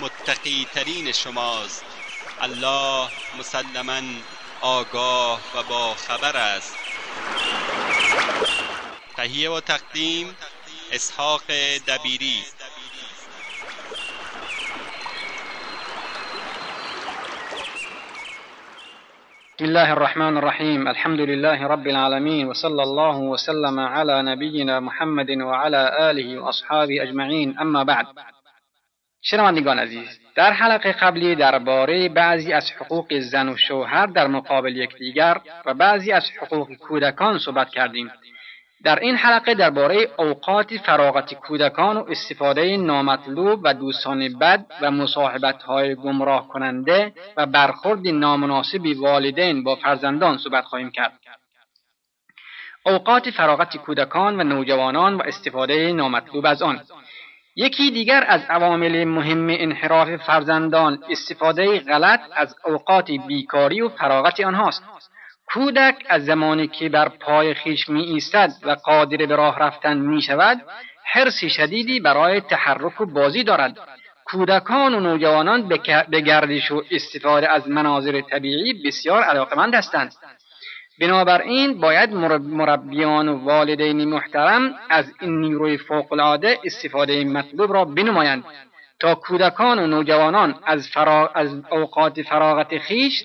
متقی ترین شماست. الله مسلما آگاه و با خبر است. تهیه و تقدیم اسحاق دبیری. بسم الله الرحمن الرحيم الحمد لله رب العالمين وصلى الله وسلم على نبينا محمد وعلى آله وأصحابه أجمعين اما بعد. شنوندگان عزیز در حلقه قبلی درباره بعضی از حقوق زن و شوهر در مقابل یکدیگر و بعضی از حقوق کودکان صحبت کردیم در این حلقه درباره اوقات فراغت کودکان و استفاده نامطلوب و دوستان بد و مصاحبت های گمراه کننده و برخورد نامناسب والدین با فرزندان صحبت خواهیم کرد. اوقات فراغت کودکان و نوجوانان و استفاده نامطلوب از آن یکی دیگر از عوامل مهم انحراف فرزندان استفاده غلط از اوقات بیکاری و فراغت آنهاست. کودک از زمانی که بر پای خیش می ایستد و قادر به راه رفتن می شود حرس شدیدی برای تحرک و بازی دارد. کودکان و نوجوانان به گردش و استفاده از مناظر طبیعی بسیار علاقمند هستند. بنابراین باید مربیان و والدین محترم از این نیروی فوقالعاده استفاده مطلوب را بنمایند تا کودکان و نوجوانان از, از اوقات فراغت خیش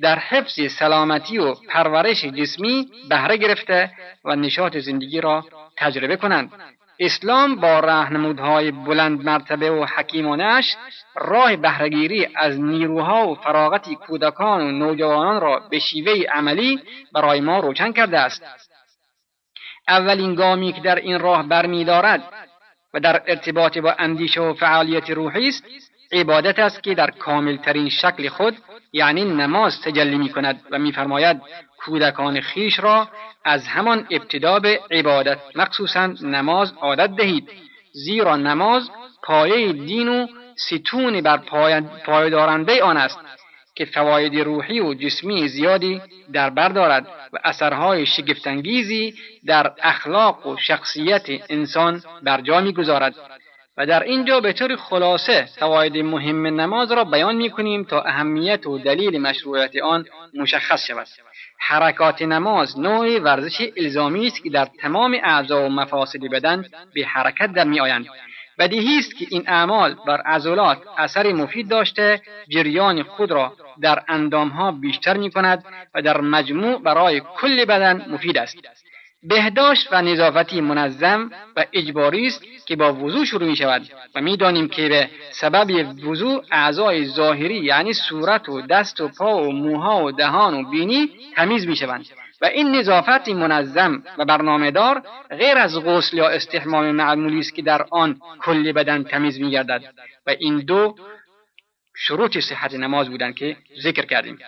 در حفظ سلامتی و پرورش جسمی بهره گرفته و نشاط زندگی را تجربه کنند. اسلام با راهنمودهای بلند مرتبه و حکیمانش راه بهرهگیری از نیروها و فراغت کودکان و نوجوانان را به شیوه عملی برای ما روشن کرده است. اولین گامی که در این راه برمیدارد و در ارتباط با اندیشه و فعالیت روحی است عبادت است که در کاملترین شکل خود یعنی نماز تجلی می کند و میفرماید کودکان خیش را از همان ابتدا به عبادت مخصوصا نماز عادت دهید. زیرا نماز پایه دین و ستون بر پایدارنده آن است که فواید روحی و جسمی زیادی در بر دارد و اثرهای شگفتانگیزی در اخلاق و شخصیت انسان بر جا می‌گذارد. و در اینجا به طور خلاصه فواید مهم نماز را بیان می کنیم تا اهمیت و دلیل مشروعیت آن مشخص شود. حرکات نماز نوع ورزش الزامی است که در تمام اعضا و مفاصل بدن به حرکت در می آیند بدیهی است که این اعمال بر عضلات اثر مفید داشته جریان خود را در اندامها بیشتر می کند و در مجموع برای کل بدن مفید است. بهداشت و نظافتی منظم و اجباری است که با وضوع شروع می شود و می‌دانیم که به سبب وضوع اعضای ظاهری یعنی صورت و دست و پا و موها و دهان و بینی تمیز می شوند و این نظافت منظم و برنامه دار غیر از غسل یا استحمام معمولی است که در آن کل بدن تمیز می گردد و این دو شروط صحت نماز بودند که ذکر کردیم.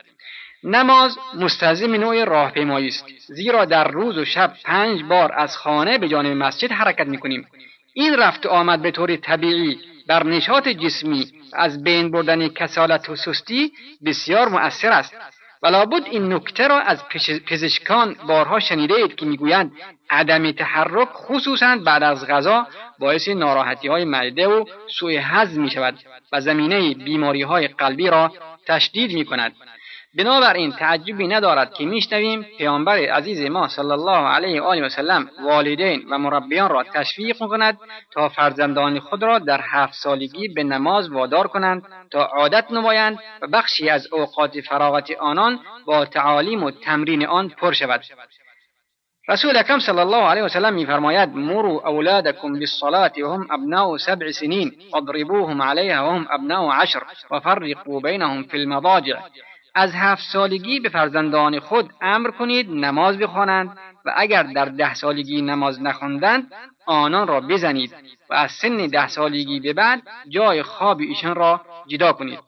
نماز مستلزم نوع راهپیمایی است. زیرا در روز و شب پنج بار از خانه به جانب مسجد حرکت می‌کنیم. این رفت آمد به طور طبیعی بر نشاط جسمی از بین بردن کسالت و سستی بسیار مؤثر است. و لابد این نکته را از پزشکان بارها شنیده اید که می‌گویند عدم تحرک خصوصا بعد از غذا باعث ناراحتی های معده و سوء هضم می شود و زمینه بیماری های قلبی را تشدید می کند بنابراین تعجبی ندارد که میشنویم پیامبر عزیز ما صلی الله علیه و آله و سلم والدین و مربیان را تشویق می‌کند تا فرزندان خود را در هفت سالگی به نماز وادار کنند تا عادت نمایند و بخشی از اوقات فراغت آنان با تعالیم و تمرین آن پر شود. رسول اکرم صلی الله علیه و سلم میفرماید مروا اولادکم بالصلاه وهم ابناء سبع سنین واضربوهم علیها وهم ابناء عشر وفرقوا بینهم فی المضاجع. از هفت سالگی به فرزندان خود امر کنید نماز بخوانند و اگر در ده سالگی نماز نخواندند آنان را بزنید و از سن ده سالگی به بعد جای خواب ایشان را جدا کنید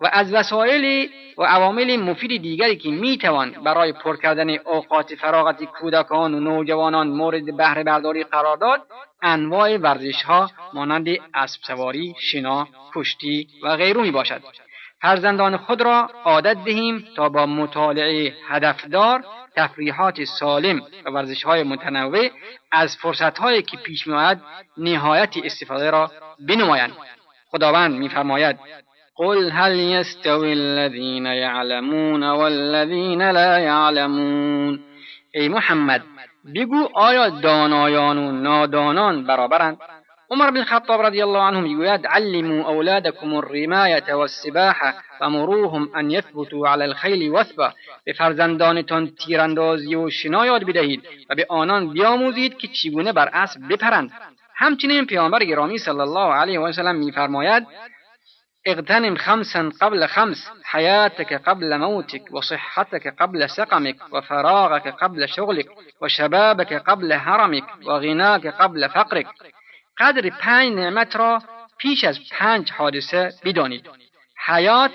و از وسایل و عوامل مفید دیگری که می توان برای پر کردن اوقات فراغت کودکان و نوجوانان مورد بهره برداری قرار داد انواع ورزش ها مانند اسب سواری، شنا، کشتی و غیره می باشد. فرزندان خود را عادت دهیم تا با مطالعه هدفدار تفریحات سالم و ورزش های متنوع از فرصت هایی که پیش میآید نهایت استفاده را بنمایند. خداوند میفرماید قل هل يستوي الذين يعلمون والذين لا يعلمون ای محمد بگو آیا دانایان و نادانان برابرند؟ عمر بن خطاب رضی الله عنه میگوید علموا اولادکم الرمایه والسباحة ومروهم أن یثبتوا علی الخیل وثبا به فرزندانتان تیراندازی و شنا یاد بدهید و به آنان بیاموزید که چگونه بر اسب بپرند. همچنین پیامبر گرامی صلی الله علیه و سلم میفرماید اغتنم خمسا قبل خمس حياتك قبل موتك وصحتك قبل سقمك وفراغك قبل شغلك وشبابك قبل هرمك وغناك قبل فقرك قدر پنج نعمت را پیش از پنج حادثه بدانید. حیات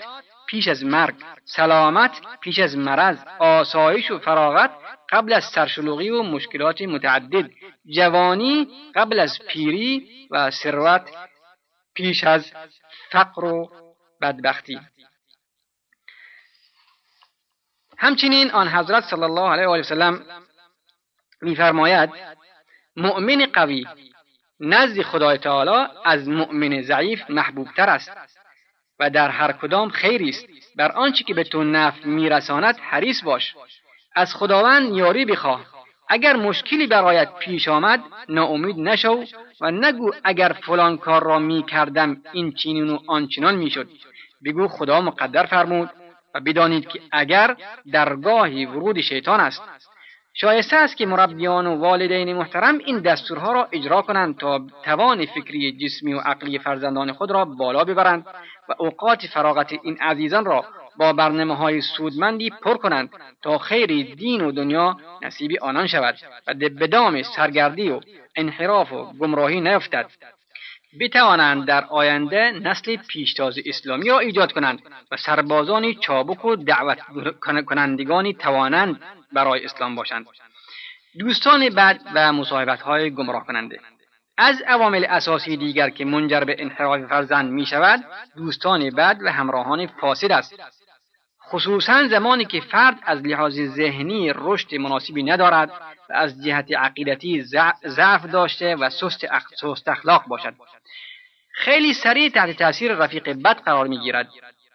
پیش از مرگ سلامت پیش از مرض آسایش و فراغت قبل از سرشلوغی و مشکلات متعدد جوانی قبل از پیری و ثروت پیش از فقر و بدبختی. همچنین آن حضرت صلی الله علیه و سلم میفرماید مؤمن قوی نزد خدای تعالی از مؤمن ضعیف محبوبتر است و در هر کدام خیری است. بر آنچه که به تو نفع میرساند حریص باش. از خداوند یاری بخواه. اگر مشکلی برایت پیش آمد ناامید نشو و نگو اگر فلان کار را می کردم این چینین و آنچنان می‌شد. بگو خدا مقدر فرمود و بدانید که اگر درگاهی ورود شیطان است. شایسته است که مربیان و والدین محترم این دستورها را اجرا کنند تا توان فکری جسمی و عقلی فرزندان خود را بالا ببرند و اوقات فراغت این عزیزان را با برنامه های سودمندی پر کنند تا خیر دین و دنیا نصیب آنان شود و به دام سرگردی و انحراف و گمراهی نیفتد. بتوانند در آینده نسل پیشتاز اسلامی را ایجاد کنند و سربازانی چابک و دعوت کنندگانی توانند برای اسلام باشند. دوستان بد و مصاحبت های گمراه کننده. از عوامل اساسی دیگر که منجر به انحراف فرزند می شود دوستان بد و همراهان فاسد است. خصوصا زمانی که فرد از لحاظ ذهنی رشد مناسبی ندارد از جهت عقیدتی ضعف داشته و سست اخلاق باشد. خیلی سریع تحت تاثیر رفیق بد قرار می‌گیرد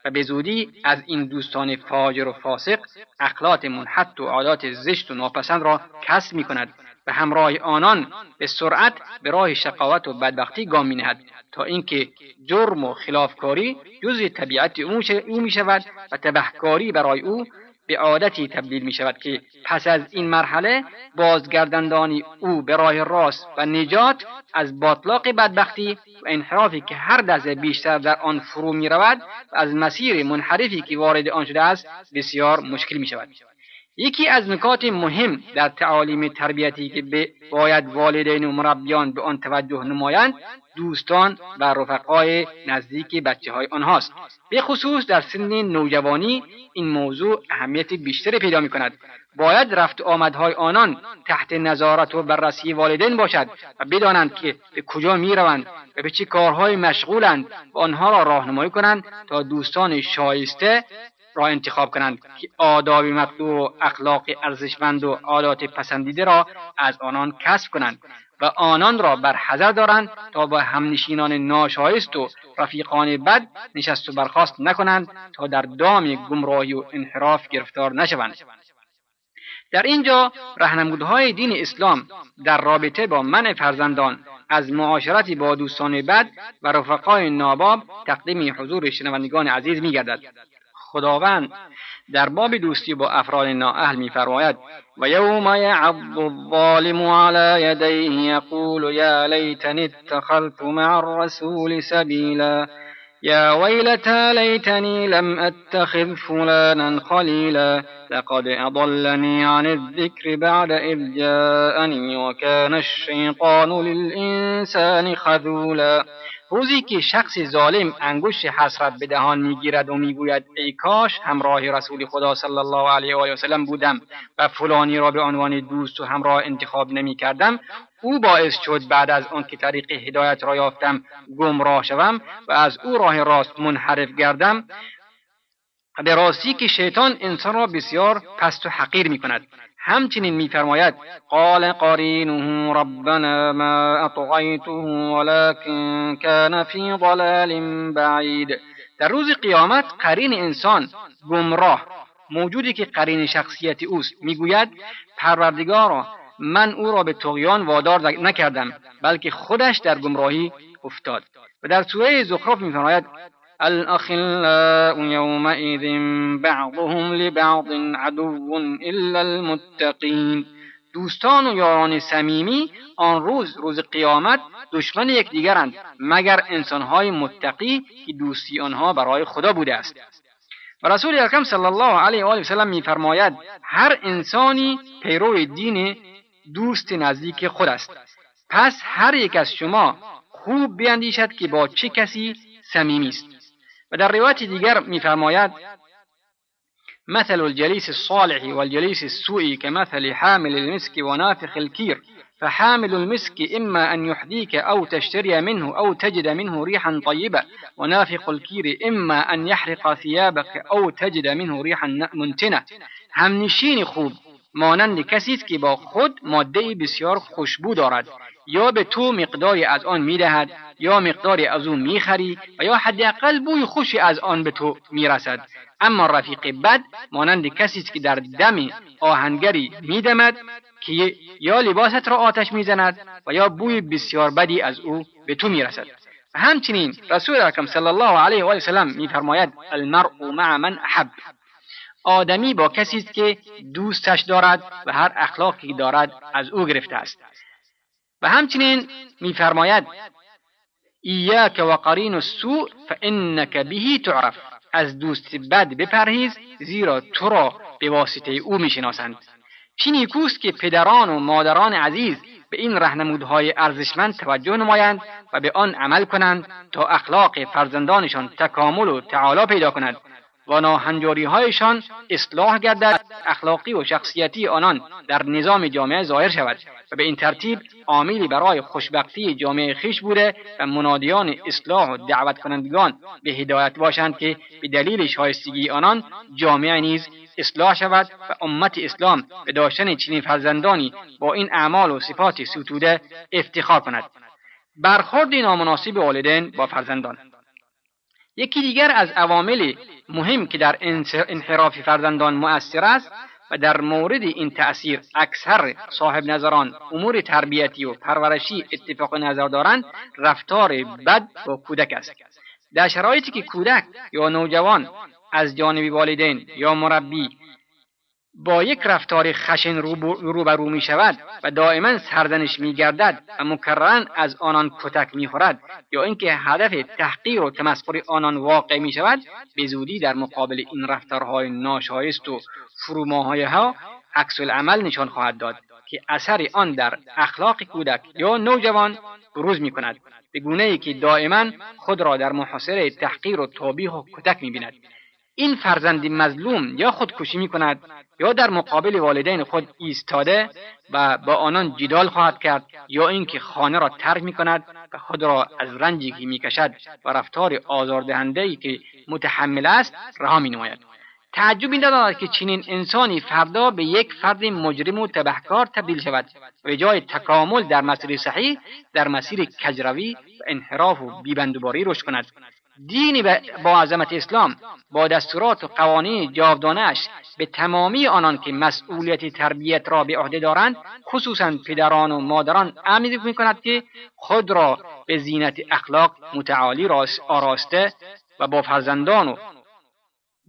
و به زودی از این دوستان فاجر و فاسق اخلاق منحط و عادات زشت و ناپسند را کسب می کند و همراه آنان به سرعت به راه شقاوت و بدبختی گام می نهد تا اینکه جرم و خلافکاری جزء طبیعت او می شود و تبهکاری برای او به عادتی تبدیل می شود که پس از این مرحله بازگردندانی او به راه راست و نجات از باطلاق بدبختی و انحرافی که هر دزه بیشتر در آن فرو می رود و از مسیر منحرفی که وارد آن شده است بسیار مشکل می شود یکی از نکات مهم در تعالیم تربیتی که باید والدین و مربیان به آن توجه نمایند دوستان و رفقای نزدیک بچه های آنهاست. به خصوص در سن نوجوانی این موضوع اهمیت بیشتری پیدا می کند باید رفت آمدهای آنان تحت نظارت و بررسی والدین باشد و بدانند که به کجا می روند و به چه کارهای مشغولند و آنها را راهنمایی کنند تا دوستان شایسته را انتخاب کنند که آداب مطلوب و اخلاق ارزشمند و عادات پسندیده را از آنان کسب کنند. و آنان را بر حذر دارند تا با همنشینان ناشایست و رفیقان بد نشست و برخاست نکنند تا در دام گمراهی و انحراف گرفتار نشوند. در اینجا رهنمودهای دین اسلام در رابطه با من فرزندان از معاشرت با دوستان بد و رفقای ناباب تقدیم حضور شنوندگان عزیز میگردد. خداوند در باب دوستی با افراد نااهل میفرماید و یوم یعض الظالم علی یدیه یقول یا لیتنی اتخذت مع الرسول سبیلا يا ويلتى ليتني لم أتخذ فلانا خليلا لقد أضلني عن الذكر بعد إذ جاءني وكان الشيطان للإنسان خذولا روزی که شخص ظالم انگشت حسرت به دهان می‌گیرد و می‌گوید ای کاش همراه رسول خدا صلی الله علیه و وسلم بودم و فلانی را به عنوان دوست و همراه انتخاب نمی کردم او باعث شد بعد از آن که طریق هدایت را یافتم گمراه شوم و از او راه راست منحرف گردم به راستی که شیطان انسان را بسیار پست و حقیر می کند همچنین میفرماید قال قرینه ربنا ما اطغیته ولكن كان فی ضلال بعید. در روز قیامت قرین انسان گمراه موجودی که قرین شخصیت اوست می‌گوید پروردگارا من او را به تغیان وادار نکردم بلکه خودش در گمراهی افتاد. و در سوره زخرف میفرماید الأخلاء يومئذ بعضهم لبعض عدو إلا المتقین دوستان و یاران صمیمی آن روز روز قیامت دشمن یکدیگرند مگر انسانهای متقی که دوستی آنها برای خدا بوده است. و رسول اکرم صلی الله علیه و آله وسلم میفرماید هر انسانی پیرو دین دوست نزدیک خود است. پس هر یک از شما خوب بیندیشد که با چه کسی صمیمی است؟ و در روایت دیگر میفرماید مثل الجليس الصالح والجليس السوء كمثل حامل المسك ونافخ الكير. فحامل المسك إما أن يحديك أو تشتري منه أو تجد منه ريحا طيبة. ونافخ الكير إما أن يحرق ثيابك أو تجد منه ريحا منتنة. همنشین خوب مانند کسی است که با خود ماده بسیار خوشبو دارد. یا به تو مقداری از آن می‌دهد یا مقداری از او می‌خری و یا حداقل بوی خوشی از آن به تو می‌رسد. اما رفیق بد مانند کسی است که در دم آهنگری میدمد که یا لباست را آتش می‌زند و یا بوی بسیار بدی از او به تو می‌رسد. همچنین رسول اکرم صلی الله علیه و سلم میفرماید المرء مع من احب. آدمی با کسی است که دوستش دارد و هر اخلاقی دارد از او گرفته است. و همچنین میفرماید ایاک و قرین السوء فانک به تعرف. از دوست بد بپرهیز زیرا تو را به واسطه او می‌شناسند. چی نیکوست که پدران و مادران عزیز به این رهنمودهای ارزشمند توجه نمایند و به آن عمل کنند تا اخلاق فرزندانشان تکامل و تعالی پیدا کند. و ناهنجاری هایشان اصلاح گردد اخلاقی و شخصیتی آنان در نظام جامعه ظاهر شود و به این ترتیب عاملی برای خوشبختی جامعه خیش بوده و منادیان اصلاح و دعوت کنندگان به هدایت باشند که به دلیل شایستگی آنان جامعه نیز اصلاح شود و امت اسلام به داشتن چنین فرزندانی با این اعمال و صفات ستوده افتخار کند. برخورد نامناسب والدین با فرزندان. یکی دیگر از عوامل مهم که در انحراف فرزندان مؤثر است و در مورد این تأثیر اکثر صاحب نظران امور تربیتی و پرورشی اتفاق نظر دارند رفتار بد با کودک است. در شرایطی که کودک یا نوجوان از جانب والدین یا مربی با یک رفتار خشن روبرو می شود و دائما سرزنش می گردد و مکررا از آنان کتک می خورد یا اینکه هدف تحقیر و تمسخر آنان واقع می شود به زودی در مقابل این رفتارهای ناشایست و فروماهای ها عکس العمل نشان خواهد داد که اثر آن در اخلاق کودک یا نوجوان بروز می کند به گونه ای که دائما خود را در محاصره تحقیر و توبیح و کتک می بیند این فرزند مظلوم یا خودکشی می کند یا در مقابل والدین خود ایستاده و با آنان جدال خواهد کرد یا اینکه خانه را ترک می کند و خود را از رنجی که می کشد و رفتار آزاردهنده ای که متحمل است رها می نماید تعجب این دارد که چنین انسانی فردا به یک فرد مجرم و تبهکار تبدیل شود و جای تکامل در مسیر صحیح در مسیر کجروی و انحراف و بیبندوباری رشد کند. دینی با عظمت اسلام با دستورات و قوانین جاودانش به تمامی آنان که مسئولیت تربیت را به عهده دارند خصوصا پدران و مادران امر می کند که خود را به زینت اخلاق متعالی آراسته و با فرزندان و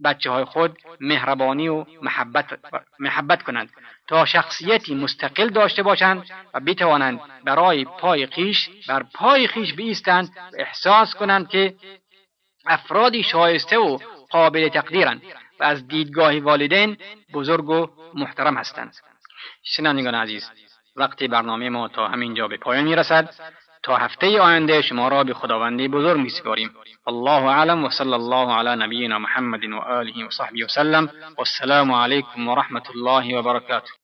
بچه های خود مهربانی و محبت, محبت کنند تا شخصیتی مستقل داشته باشند و بتوانند برای پای خیش بر پای خیش بیستند و احساس کنند که افرادی شایسته و قابل تقدیرند و از دیدگاه والدین بزرگ و محترم هستند. شنوندگان عزیز وقتی برنامه ما تا همینجا به پایان می‌رسد تا هفته آینده شما را به خداوندی بزرگ میسپاریم. الله اعلم و صلی الله علی نبینا محمد و آله و صحبه وسلم والسلام علیکم و رحمت الله و برکاته.